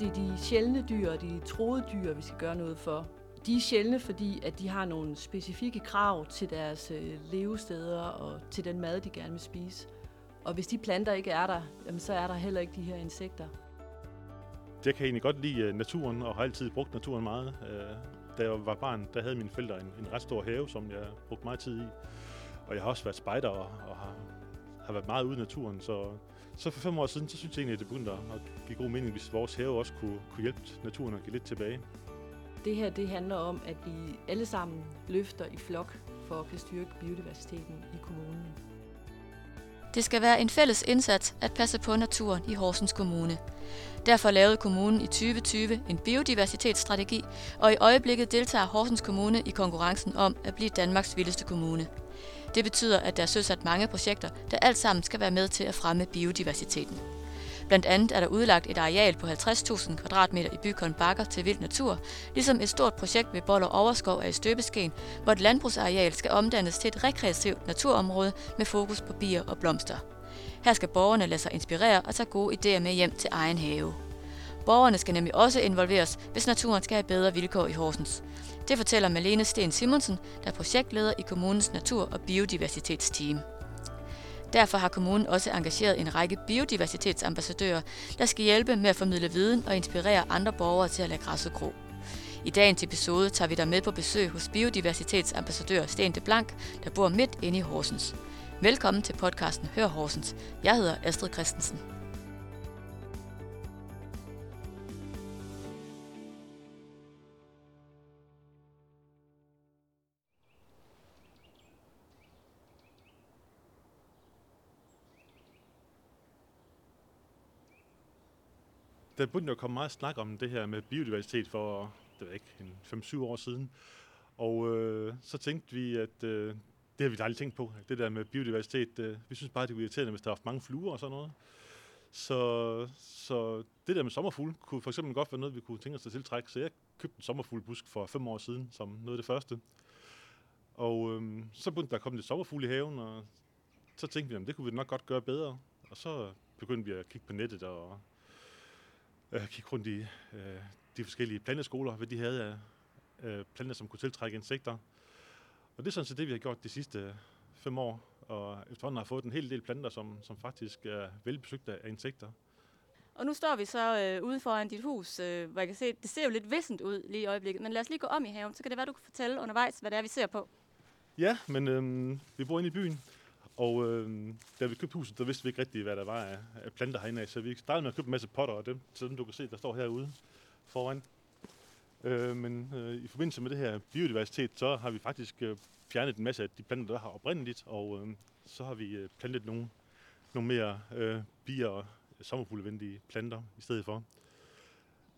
det er de sjældne dyr og de troede dyr, vi skal gøre noget for. De er sjældne, fordi at de har nogle specifikke krav til deres øh, levesteder og til den mad, de gerne vil spise. Og hvis de planter ikke er der, jamen, så er der heller ikke de her insekter. Jeg kan egentlig godt lide øh, naturen og har altid brugt naturen meget. Øh, da jeg var barn, der havde mine forældre en, en ret stor have, som jeg brugte meget tid i. Og jeg har også været spejder og, og har, har været meget ude i naturen. Så, så for fem år siden, så synes jeg egentlig, at det begyndte at give god mening, hvis vores have også kunne, kunne hjælpe naturen at give lidt tilbage. Det her det handler om, at vi alle sammen løfter i flok for at kan styrke biodiversiteten i kommunen. Det skal være en fælles indsats at passe på naturen i Horsens Kommune. Derfor lavede kommunen i 2020 en biodiversitetsstrategi, og i øjeblikket deltager Horsens Kommune i konkurrencen om at blive Danmarks vildeste kommune. Det betyder, at der er søsat mange projekter, der alt sammen skal være med til at fremme biodiversiteten. Blandt andet er der udlagt et areal på 50.000 kvadratmeter i Bykon Bakker til vild natur, ligesom et stort projekt ved Boller Overskov er i støbeskeen, hvor et landbrugsareal skal omdannes til et rekreativt naturområde med fokus på bier og blomster. Her skal borgerne lade sig inspirere og tage gode idéer med hjem til egen have. Borgerne skal nemlig også involveres, hvis naturen skal have bedre vilkår i Horsens. Det fortæller Malene Sten Simonsen, der er projektleder i kommunens natur- og biodiversitetsteam. Derfor har kommunen også engageret en række biodiversitetsambassadører, der skal hjælpe med at formidle viden og inspirere andre borgere til at lade græsset gro. I dagens episode tager vi dig med på besøg hos biodiversitetsambassadør Sten de Blank, der bor midt inde i Horsens. Velkommen til podcasten Hør Horsens. Jeg hedder Astrid Christensen. Der begyndte at komme meget snak om det her med biodiversitet for, det ved ikke, en 5-7 år siden. Og øh, så tænkte vi, at øh, det har vi aldrig tænkt på, det der med biodiversitet. Øh, vi synes bare, det kunne irriterende, hvis der var mange fluer og sådan noget. Så, så det der med sommerfugle kunne for eksempel godt være noget, vi kunne tænke os at tiltrække. Så jeg købte en sommerfuglebusk for fem år siden, som noget af det første. Og øh, så begyndte der at komme lidt sommerfugle i haven, og så tænkte vi, at det kunne vi nok godt gøre bedre. Og så begyndte vi at kigge på nettet og øh, kigge rundt i øh, de forskellige planteskoler, hvad de havde af øh, planter, som kunne tiltrække insekter. Og det er sådan set det, vi har gjort de sidste fem år, og efterhånden har fået en hel del planter, som, som faktisk er velbesøgt af insekter. Og nu står vi så øh, ude foran dit hus, øh, hvor jeg kan se, det ser jo lidt vissent ud lige i øjeblikket. Men lad os lige gå om i haven, så kan det være, du kan fortælle undervejs, hvad det er, vi ser på. Ja, men øh, vi bor inde i byen, og øh, da vi købte huset, der vidste vi ikke rigtigt, hvad der var af, af planter herinde af. Så vi startede med at købe en masse potter, og dem, så dem du kan se, der står herude foran. Øh, men øh, i forbindelse med det her biodiversitet, så har vi faktisk øh, fjernet en masse af de planter, der har oprindeligt, og øh, så har vi øh, plantet nogle, nogle mere øh, bier og sommerfuglevenlige planter i stedet for.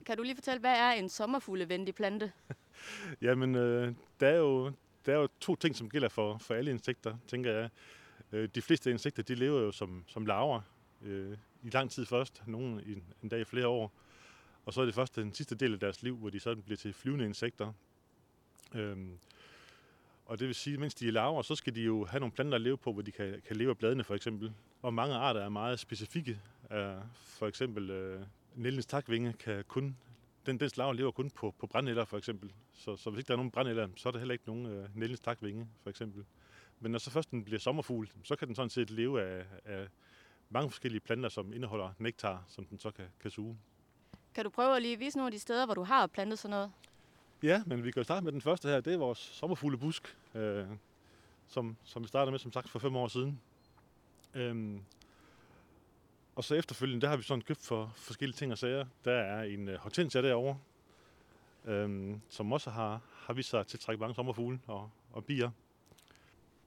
Kan du lige fortælle, hvad er en sommerfuglevenlig plante? Jamen, øh, der, er jo, der er jo to ting, som gælder for, for alle insekter, tænker jeg. Øh, de fleste insekter, de lever jo som, som larver øh, i lang tid først, nogle en dag i flere år. Og så er det først den sidste del af deres liv, hvor de så bliver til flyvende insekter. Øhm, og det vil sige, at mens de er larver, så skal de jo have nogle planter at leve på, hvor de kan, kan leve af bladene for eksempel. Og mange arter er meget specifikke. Øh, for eksempel øh, nældens takvinge kan kun, den, dens larver lever kun på, på brændenælder for eksempel. Så, så hvis ikke der er nogen brændenælder, så er der heller ikke nogen øh, nældens takvinge for eksempel. Men når så først den bliver sommerfugl, så kan den sådan set leve af, af mange forskellige planter, som indeholder nektar, som den så kan, kan suge. Kan du prøve at lige vise nogle af de steder, hvor du har plantet sådan noget? Ja, men vi kan starte med den første her. Det er vores sommerfuglebusk, øh, som, som vi startede med, som sagt, for fem år siden. Øhm, og så efterfølgende, der har vi sådan købt for forskellige ting og sager. Der er en uh, hortensia derovre, øhm, som også har, har vist sig at tiltrække mange sommerfugle og, og bier.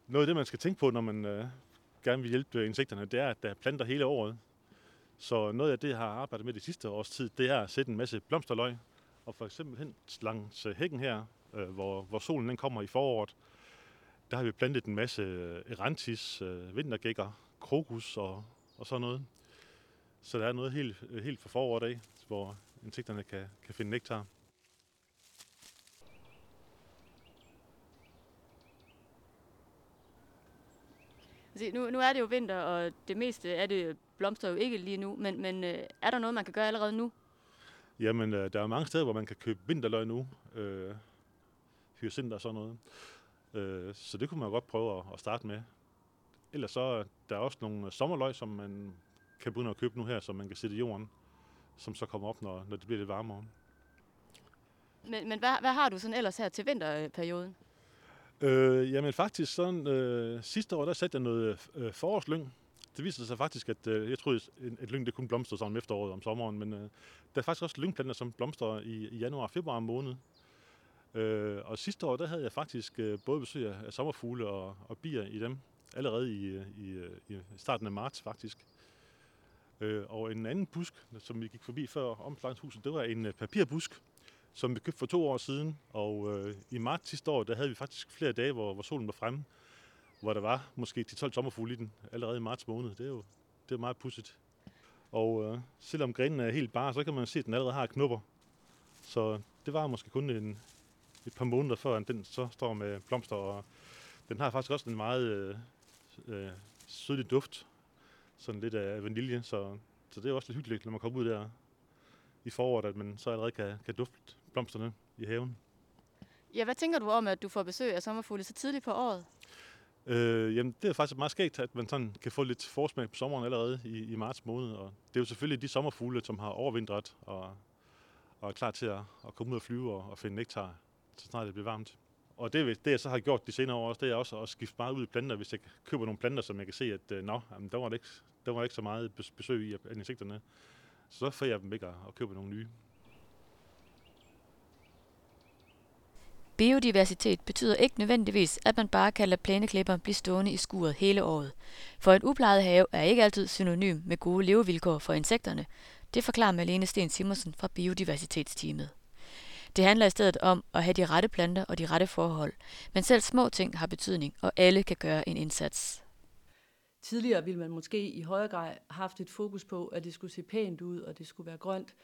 Noget af det, man skal tænke på, når man øh, gerne vil hjælpe øh, insekterne, det er, at der er planter hele året. Så noget af det, jeg har arbejdet med de sidste års tid, det er at sætte en masse blomsterløg. Og for eksempel hen langs øh, hækken her, øh, hvor, hvor solen den kommer i foråret, der har vi plantet en masse øh, erantis, øh, vintergækker, krokus og, og sådan noget. Så der er noget helt, helt fra foråret af, hvor insekterne kan, kan finde nektar. Altså, nu, nu er det jo vinter, og det meste af det blomstrer jo ikke lige nu, men, men øh, er der noget, man kan gøre allerede nu? Jamen, øh, der er mange steder, hvor man kan købe vinterløg nu. Øh, hyacinter og sådan noget. Øh, så det kunne man godt prøve at, at starte med. Ellers så er der også nogle sommerløg, som man kan begynde at købe nu her, som man kan sætte i jorden, som så kommer op, når, når det bliver lidt varmere. Men, men hvad, hvad har du sådan ellers her til vinterperioden? Øh, jamen faktisk sådan, øh, sidste år, der satte jeg noget øh, forårslyng. Det viste sig faktisk, at øh, jeg troede, at et lyng det kunne blomstre sådan om efteråret om sommeren, men øh, der er faktisk også lyngplanter, som blomstrer i, i januar og februar måned. Øh, og sidste år, der havde jeg faktisk øh, både besøg af, sommerfugle og, og bier i dem, allerede i, øh, i, øh, i starten af marts faktisk. Øh, og en anden busk, som vi gik forbi før omslagshuset, det var en øh, papirbusk, som vi købte for to år siden. Og øh, i marts sidste år, der havde vi faktisk flere dage, hvor, hvor solen var fremme, hvor der var måske 10-12 sommerfugle i den allerede i marts måned. Det er jo det er meget pudsigt. Og øh, selvom grenen er helt bare, så kan man se, at den allerede har knopper. Så det var måske kun en, et par måneder før, den så står med blomster. Og den har faktisk også en meget øh, øh, sødlig duft. Sådan lidt af vanilje, så, så det er også lidt hyggeligt, når man kommer ud der i foråret, at man så allerede kan, kan dufte blomsterne i haven. Ja, hvad tænker du om, at du får besøg af sommerfugle så tidligt på året? Øh, jamen, det er faktisk meget skægt, at man sådan kan få lidt forsmag på sommeren allerede i, i marts måned. Og det er jo selvfølgelig de sommerfugle, som har overvintret og, og er klar til at, at komme ud og flyve og, og finde nektar, så snart det bliver varmt. Og det, det, jeg så har gjort de senere år også, det er også at skifte meget ud i planter, hvis jeg køber nogle planter, som jeg kan se, at øh, nå, jamen, der, var det ikke, der var ikke så meget besøg i af insekterne. Så får jeg dem ikke og købe nogle nye. Biodiversitet betyder ikke nødvendigvis, at man bare kan lade plæneklipper blive stående i skuret hele året. For en uplejet have er ikke altid synonym med gode levevilkår for insekterne. Det forklarer Malene Sten Simonsen fra Biodiversitetsteamet. Det handler i stedet om at have de rette planter og de rette forhold. Men selv små ting har betydning, og alle kan gøre en indsats. Tidligere ville man måske i højere grad have haft et fokus på, at det skulle se pænt ud, og det skulle være grønt.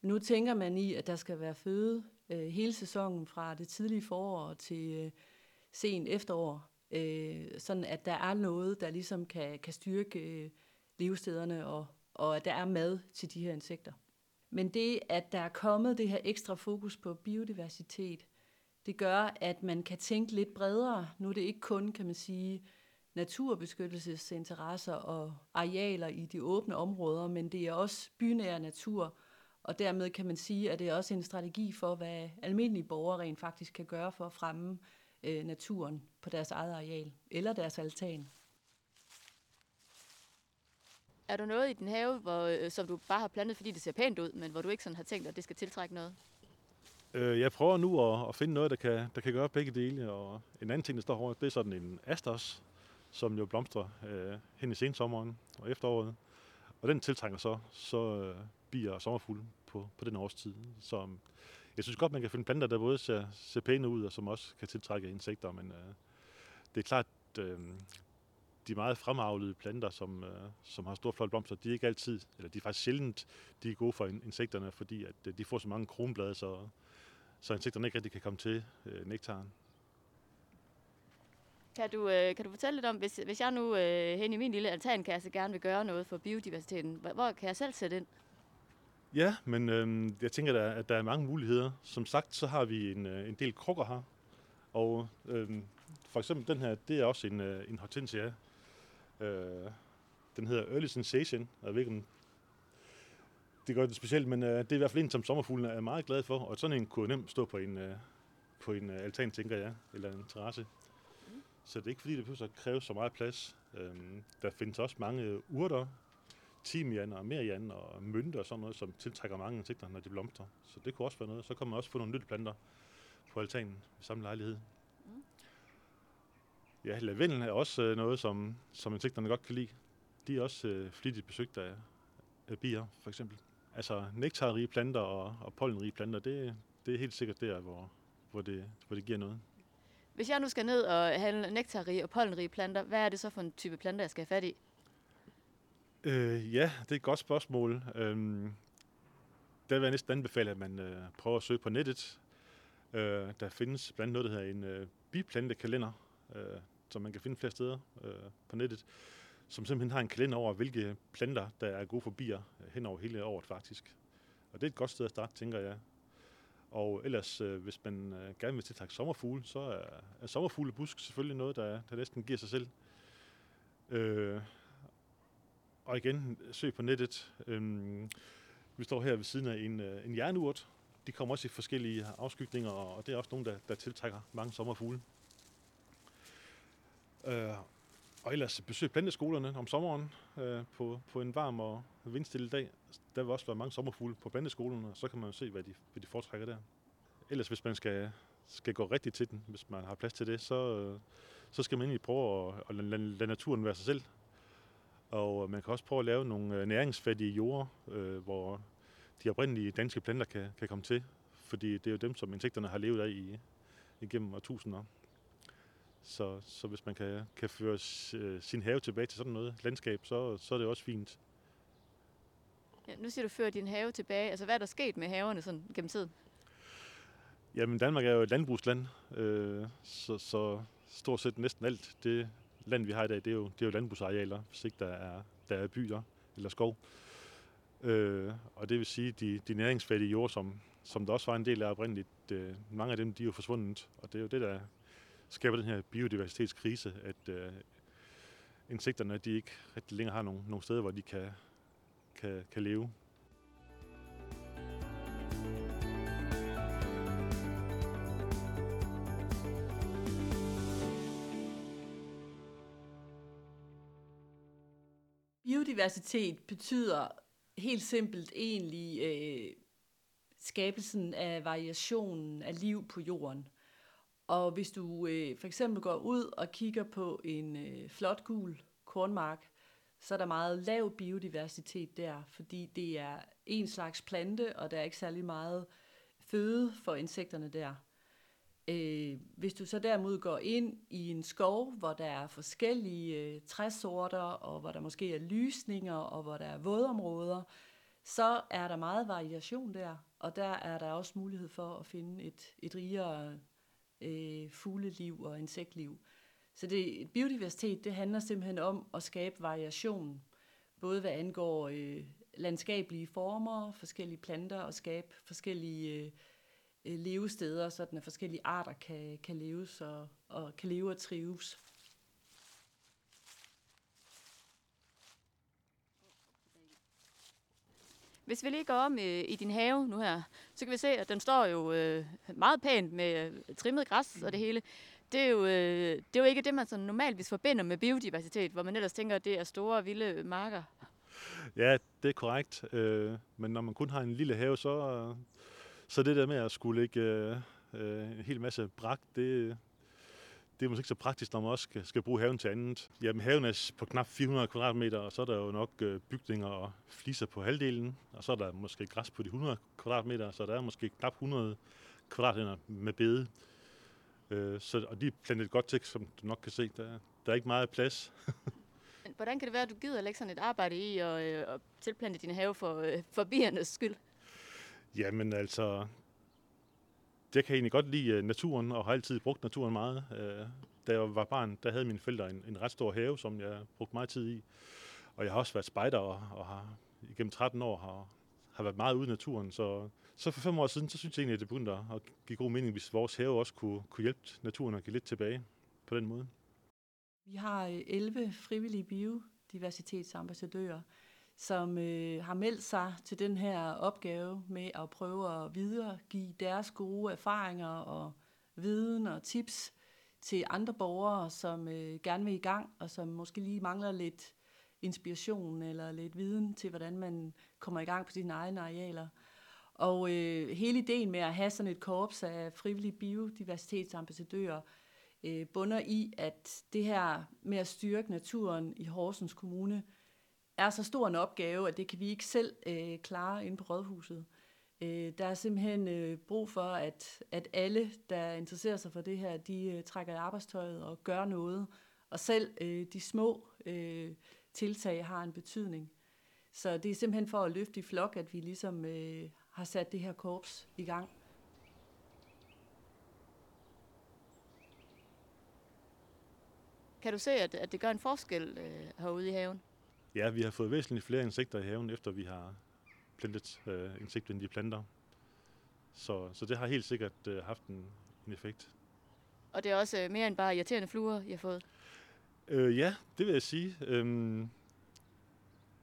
Men nu tænker man i, at der skal være føde øh, hele sæsonen fra det tidlige forår til øh, sen efterår, øh, sådan at der er noget, der ligesom kan, kan styrke øh, levestederne, og, og at der er mad til de her insekter. Men det, at der er kommet det her ekstra fokus på biodiversitet, det gør, at man kan tænke lidt bredere. Nu er det ikke kun, kan man sige, naturbeskyttelsesinteresser og arealer i de åbne områder, men det er også bynær natur, og dermed kan man sige, at det er også en strategi for, hvad almindelige borgere rent faktisk kan gøre for at fremme øh, naturen på deres eget areal eller deres altan. Er der noget i din have, hvor, øh, som du bare har plantet, fordi det ser pænt ud, men hvor du ikke sådan har tænkt, at det skal tiltrække noget? Øh, jeg prøver nu at, at finde noget, der kan, der kan gøre begge dele. Og en anden ting, der står herovre, det er sådan en asters, som jo blomstrer øh, hen i sensommeren og efteråret. Og den tiltrækker så, så øh, bier og sommerfugle på, på den årstid. Så jeg synes godt, man kan finde planter, der både ser, ser pæne ud, og som også kan tiltrække insekter. Men øh, det er klart, øh, de meget fremavlede planter, som, øh, som har store flotte blomster, de er ikke altid, eller de er faktisk sjældent, de er gode for insekterne, fordi at, øh, de får så mange kronblade, så, så insekterne ikke rigtig kan komme til øh, nektaren. Kan du, øh, kan du fortælle lidt om, hvis, hvis jeg nu øh, hen i min lille altankasse gerne vil gøre noget for biodiversiteten, hvor, hvor kan jeg selv sætte ind? Ja, men øh, jeg tænker, der, at der er mange muligheder. Som sagt, så har vi en, øh, en del krukker her. Og øh, for eksempel den her, det er også en, øh, en hortensia. Øh, den hedder Early Sensation. Jeg ved ikke, om det gør det specielt, men øh, det er i hvert fald en, som sommerfuglene er meget glade for. Og sådan en kunne nemt stå på en, øh, på en øh, altan, tænker jeg, eller en terrasse. Så det er ikke fordi, det behøver at kræve så meget plads. Øhm, der findes også mange øh, urter, timian og merian og mynte og sådan noget, som tiltrækker mange insekter, når de blomstrer. Så det kunne også være noget. Så kan man også få nogle nytteplanter på altanen i samme lejlighed. Mm. Ja, lavendel er også øh, noget, som, som insekterne godt kan lide. De er også øh, flittigt besøgt af, af bier, for eksempel. Altså nektarrige planter og, og pollenrige planter, det, det er helt sikkert der, hvor, hvor, det, hvor det giver noget. Hvis jeg nu skal ned og handle nektarrige og pollenrige planter, hvad er det så for en type planter, jeg skal have fat i? Øh, ja, det er et godt spørgsmål. Øhm, der vil jeg næsten anbefale, at man øh, prøver at søge på nettet. Øh, der findes blandt andet noget, der hedder en øh, biplantekalender, øh, som man kan finde flere steder øh, på nettet, som simpelthen har en kalender over, hvilke planter, der er gode for bier øh, hen over hele året faktisk. Og det er et godt sted at starte, tænker jeg. Og ellers, øh, hvis man øh, gerne vil tiltrække sommerfugle, så er, er sommerfuglebusk selvfølgelig noget, der, der næsten giver sig selv. Øh, og igen, søg på nettet. Øh, vi står her ved siden af en, øh, en jernurt. De kommer også i forskellige afskygninger, og det er også nogle, der, der tiltrækker mange sommerfugle. Øh, og ellers besøg planteskolerne om sommeren øh, på, på en varm og vindstille dag. Der vil også være mange sommerfugle på planteskolerne, og så kan man jo se, hvad de, hvad de foretrækker der. Ellers hvis man skal, skal gå rigtigt til den, hvis man har plads til det, så, øh, så skal man egentlig prøve at, at lade, lade naturen være sig selv. Og øh, man kan også prøve at lave nogle øh, næringsfattige jorder, øh, hvor de oprindelige danske planter kan, kan komme til. Fordi det er jo dem, som insekterne har levet af i, igennem årtusinder. Så, så hvis man kan, kan føre sin have tilbage til sådan noget landskab, så, så er det også fint. Ja, nu siger du, før din have tilbage. Altså, hvad er der sket med haverne sådan gennem tiden? Jamen, Danmark er jo et landbrugsland, øh, så, så stort set næsten alt det land, vi har i dag, det er jo, det er jo landbrugsarealer, hvis ikke der er, der er byer eller skov. Øh, og det vil sige, de, de næringsfattige jord, som, som der også var en del af oprindeligt, øh, mange af dem, de er jo forsvundet. Og det er jo det, der skaber den her biodiversitetskrise, at øh, insekterne, de ikke rigtig længere har nogen, nogen steder, hvor de kan, kan, kan leve. Biodiversitet betyder helt simpelt egentlig øh, skabelsen af variationen af liv på jorden. Og hvis du øh, for eksempel går ud og kigger på en øh, flot gul kornmark, så er der meget lav biodiversitet der, fordi det er en slags plante, og der er ikke særlig meget føde for insekterne der. Øh, hvis du så derimod går ind i en skov, hvor der er forskellige øh, træsorter, og hvor der måske er lysninger, og hvor der er vådområder, så er der meget variation der, og der er der også mulighed for at finde et, et rigere øh, fugleliv og insektliv. Så det, biodiversitet, det handler simpelthen om at skabe variation, både hvad angår øh, landskabelige former, forskellige planter og skabe forskellige øh, levesteder, så at forskellige arter kan, kan leves og, og kan leve og trives. Hvis vi lige går om i, i din have nu her, så kan vi se, at den står jo øh, meget pænt med øh, trimmet græs og det hele. Det er, jo, øh, det er jo ikke det, man sådan normalt forbinder med biodiversitet, hvor man ellers tænker, at det er store, vilde marker. Ja, det er korrekt. Øh, men når man kun har en lille have, så, så det der med at skulle lægge øh, en hel masse brak, det, det er måske ikke så praktisk, når man også skal, skal bruge haven til andet. Jamen, haven er på knap 400 kvadratmeter, og så er der jo nok øh, bygninger og fliser på halvdelen, og så er der måske græs på de 100 kvadratmeter, så der er måske knap 100 kvadratmeter med bede. Øh, så, og de er plantet godt til, som du nok kan se. Der, der er ikke meget plads. Hvordan kan det være, at du gider lægge sådan et arbejde i at, øh, at tilplante din have for, øh, for biernes skyld? Jamen altså, jeg kan egentlig godt lide øh, naturen, og har altid brugt naturen meget. Øh, da jeg var barn, der havde mine forældre en, en ret stor have, som jeg brugte meget tid i. Og jeg har også været spejder, og, og har igennem 13 år har, har været meget ude i naturen. Så, så for fem år siden, så synes jeg egentlig, at det begyndte at give god mening, hvis vores have også kunne, kunne hjælpe naturen og give lidt tilbage på den måde. Vi har øh, 11 frivillige biodiversitetsambassadører, som øh, har meldt sig til den her opgave med at prøve at videregive deres gode erfaringer og viden og tips til andre borgere, som øh, gerne vil i gang, og som måske lige mangler lidt inspiration eller lidt viden til, hvordan man kommer i gang på sine egne arealer. Og øh, hele ideen med at have sådan et korps af frivillige biodiversitetsambassadører øh, bunder i, at det her med at styrke naturen i Horsens Kommune – er så stor en opgave, at det kan vi ikke selv øh, klare inde på rådhuset. Øh, der er simpelthen øh, brug for, at, at alle, der interesserer sig for det her, de øh, trækker i arbejdstøjet og gør noget. Og selv øh, de små øh, tiltag har en betydning. Så det er simpelthen for at løfte i flok, at vi ligesom øh, har sat det her korps i gang. Kan du se, at, at det gør en forskel øh, herude i haven? Ja, vi har fået væsentligt flere insekter i haven, efter vi har, plantet øh, insektvenlige planter. Så, så det har helt sikkert øh, haft en, en effekt. Og det er også øh, mere end bare irriterende fluer, I har fået? Øh, ja, det vil jeg sige. Øhm,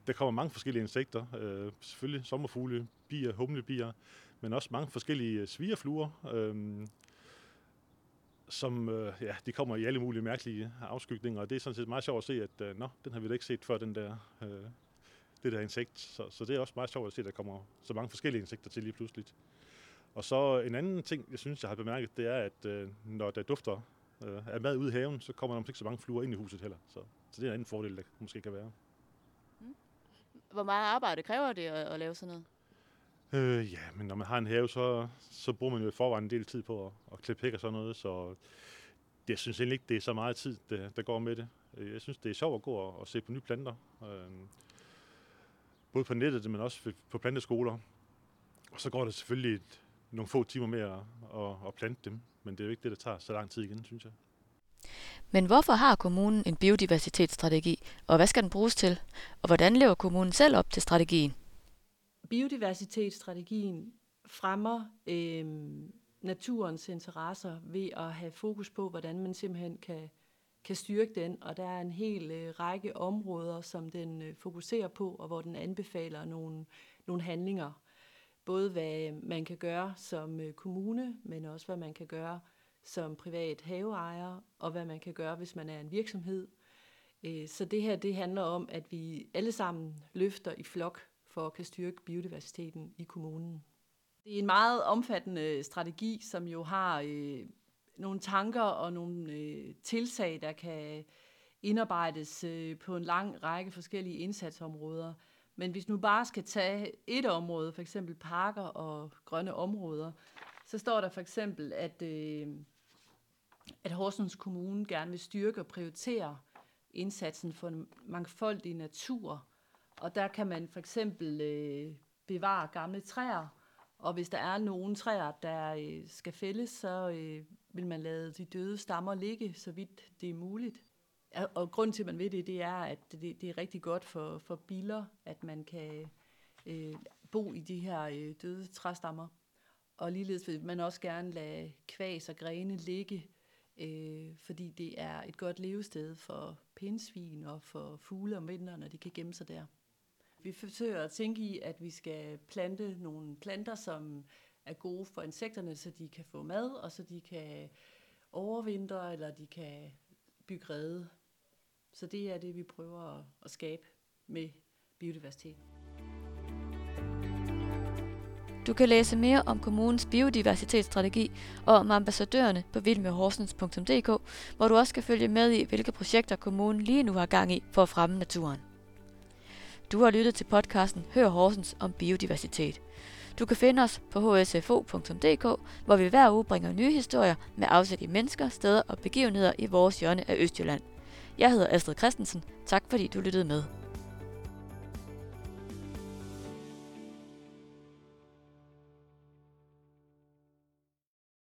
der kommer mange forskellige insekter. Øh, selvfølgelig sommerfugle, bier, humlebier, men også mange forskellige øh, svigerfluer, øh, som øh, ja, de kommer i alle mulige mærkelige afskygninger, og det er sådan set meget sjovt at se, at øh, nå, den har vi da ikke set før, den der, øh, det der insekt. Så, så det er også meget sjovt at se, at der kommer så mange forskellige insekter til lige pludselig. Og så en anden ting, jeg synes, jeg har bemærket, det er, at øh, når der dufter øh, af mad ude i haven, så kommer der ikke så mange fluer ind i huset heller. Så, så det er en anden fordel, der måske kan være. Mm. Hvor meget arbejde kræver det at, at lave sådan noget? Øh, ja, men når man har en have, så, så bruger man jo i forvejen en del tid på at, at klippe hæk og sådan noget, så det, jeg synes egentlig ikke, det er så meget tid, der, der går med det. Øh, jeg synes, det er sjovt at gå og, og se på nye planter. Øh, både på nettet, men også på planteskoler. Og så går det selvfølgelig et, nogle få timer med at, at, at plante dem, men det er jo ikke det, der tager så lang tid igen, synes jeg. Men hvorfor har kommunen en biodiversitetsstrategi, og hvad skal den bruges til? Og hvordan lever kommunen selv op til strategien? Biodiversitetsstrategien fremmer øh, naturens interesser ved at have fokus på, hvordan man simpelthen kan, kan styrke den. Og der er en hel øh, række områder, som den øh, fokuserer på, og hvor den anbefaler nogle, nogle handlinger. Både hvad man kan gøre som øh, kommune, men også hvad man kan gøre som privat haveejer, og hvad man kan gøre, hvis man er en virksomhed. Øh, så det her, det handler om, at vi alle sammen løfter i flok for at kan styrke biodiversiteten i kommunen. Det er en meget omfattende øh, strategi, som jo har øh, nogle tanker og nogle øh, tiltag, der kan indarbejdes øh, på en lang række forskellige indsatsområder. Men hvis nu bare skal tage et område, for eksempel parker og grønne områder, så står der for eksempel, at øh, at Horsens Kommune gerne vil styrke og prioritere indsatsen for en mangfoldig natur. Og der kan man for eksempel øh, bevare gamle træer, og hvis der er nogle træer, der øh, skal fældes, så øh, vil man lade de døde stammer ligge, så vidt det er muligt. Og grund til, at man ved det, det er, at det, det er rigtig godt for, for biler, at man kan øh, bo i de her øh, døde træstammer. Og ligeledes vil man også gerne lade kvæs og grene ligge, øh, fordi det er et godt levested for pindsvin og for fugle om vinteren, og de kan gemme sig der. Vi forsøger at tænke i, at vi skal plante nogle planter, som er gode for insekterne, så de kan få mad, og så de kan overvintre, eller de kan bygge rede. Så det er det, vi prøver at skabe med biodiversitet. Du kan læse mere om kommunens biodiversitetsstrategi og om ambassadørerne på vildmedhorsens.dk, hvor du også kan følge med i, hvilke projekter kommunen lige nu har gang i for at fremme naturen. Du har lyttet til podcasten Hør Horsens om biodiversitet. Du kan finde os på hsfo.dk, hvor vi hver uge bringer nye historier med afsæt i mennesker, steder og begivenheder i vores hjørne af Østjylland. Jeg hedder Astrid Christensen. Tak fordi du lyttede med.